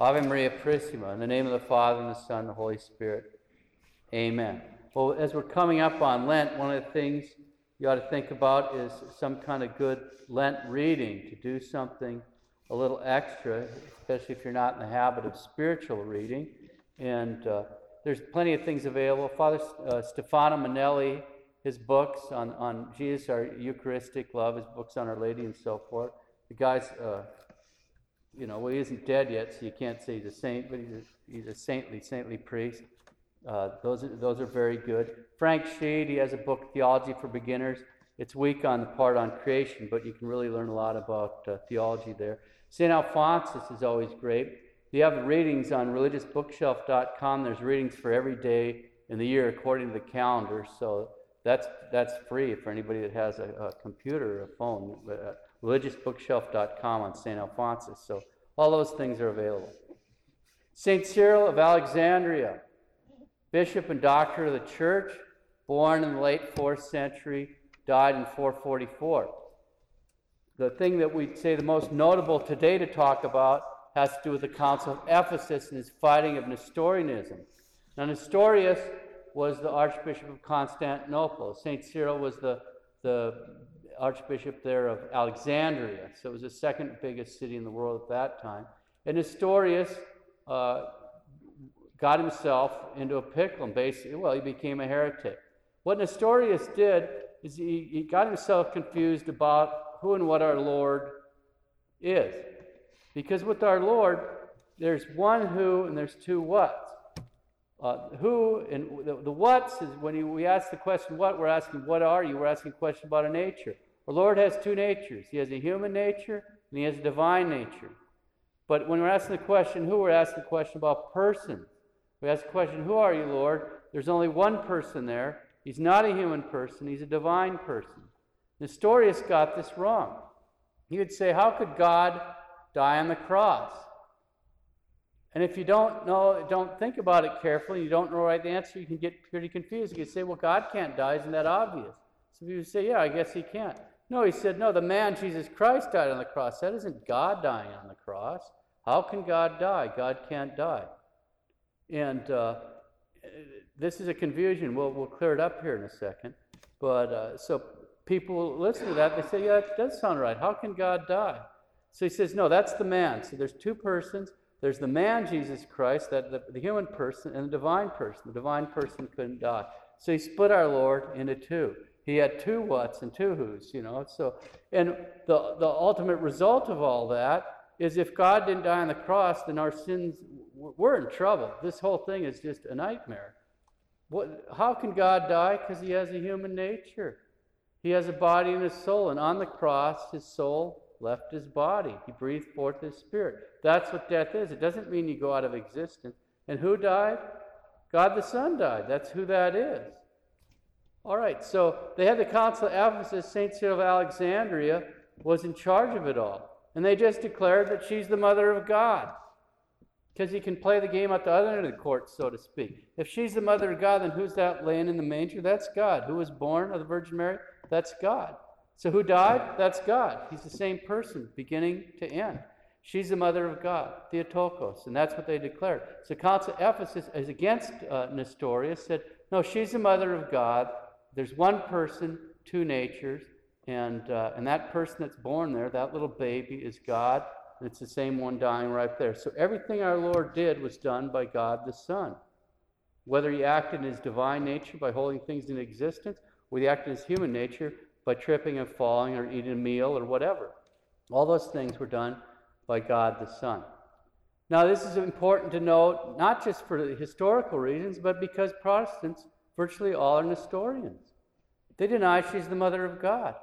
Ave Maria Purissima, in the name of the Father, and the Son, and the Holy Spirit. Amen. Well, as we're coming up on Lent, one of the things you ought to think about is some kind of good Lent reading, to do something a little extra, especially if you're not in the habit of spiritual reading. And uh, there's plenty of things available. Father uh, Stefano Manelli, his books on, on Jesus, our Eucharistic love, his books on Our Lady, and so forth. The guy's, uh, you know, well, he isn't dead yet, so you can't say he's a saint, but he's a, he's a saintly, saintly priest. Uh, those, are, those are very good. Frank Sheed, he has a book, Theology for Beginners. It's weak on the part on creation, but you can really learn a lot about uh, theology there. St. Alphonsus is always great. You have readings on religiousbookshelf.com. There's readings for every day in the year according to the calendar. So that's, that's free for anybody that has a, a computer or a phone. Uh, religiousbookshelf.com on St. Alphonsus. So all those things are available. St. Cyril of Alexandria, bishop and doctor of the church, born in the late 4th century, died in 444 the thing that we'd say the most notable today to talk about has to do with the Council of Ephesus and his fighting of Nestorianism. Now, Nestorius was the Archbishop of Constantinople. St. Cyril was the, the Archbishop there of Alexandria, so it was the second biggest city in the world at that time. And Nestorius uh, got himself into a pickle and basically, well, he became a heretic. What Nestorius did is he, he got himself confused about who and what our Lord is. Because with our Lord, there's one who and there's two whats. Uh, who and the, the whats is when he, we ask the question what, we're asking what are you? We're asking a question about a nature. Our Lord has two natures. He has a human nature and he has a divine nature. But when we're asking the question who, we're asking the question about person. We ask the question, who are you, Lord? There's only one person there. He's not a human person, he's a divine person. Nestorius got this wrong. He would say, How could God die on the cross? And if you don't know, don't think about it carefully, you don't know right the answer, you can get pretty confused. You can say, Well, God can't die, isn't that obvious? Some people say, Yeah, I guess he can't. No, he said, No, the man Jesus Christ died on the cross. That isn't God dying on the cross. How can God die? God can't die. And uh, this is a confusion. We'll, we'll clear it up here in a second. But uh, so people listen to that, they say, yeah, that does sound right. How can God die? So he says, no, that's the man. So there's two persons. There's the man, Jesus Christ, that the, the human person, and the divine person. The divine person couldn't die. So he split our Lord into two. He had two whats and two who's, you know. So, and the, the ultimate result of all that is if God didn't die on the cross, then our sins, we're in trouble. This whole thing is just a nightmare. What, how can God die? Because he has a human nature. He has a body and a soul, and on the cross, his soul left his body. He breathed forth his spirit. That's what death is. It doesn't mean you go out of existence. And who died? God the Son died. That's who that is. All right, so they had the Council of Ephesus. St. Cyril of Alexandria was in charge of it all. And they just declared that she's the mother of God. Because he can play the game at the other end of the court, so to speak. If she's the mother of God, then who's that laying in the manger? That's God. Who was born of the Virgin Mary? That's God. So who died? That's God. He's the same person, beginning to end. She's the mother of God, Theotokos, and that's what they declared. So Council Ephesus is against uh, Nestorius, said, no, she's the mother of God. There's one person, two natures, and, uh, and that person that's born there, that little baby, is God, and it's the same one dying right there. So everything our Lord did was done by God the Son. Whether he acted in his divine nature by holding things in existence, or he acted in his human nature by tripping and falling or eating a meal or whatever. All those things were done by God the Son. Now, this is important to note, not just for historical reasons, but because Protestants, virtually all are Nestorians. They deny she's the mother of God.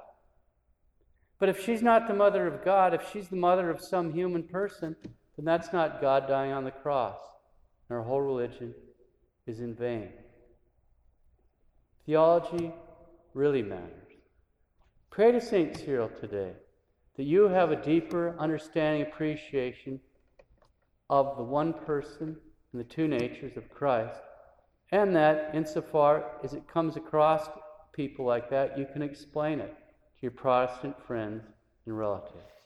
But if she's not the mother of God, if she's the mother of some human person, then that's not God dying on the cross. And our whole religion is in vain. Theology really matters. Pray to St. Cyril today that you have a deeper understanding, appreciation of the one person and the two natures of Christ, and that insofar as it comes across people like that, you can explain it to your Protestant friends and relatives.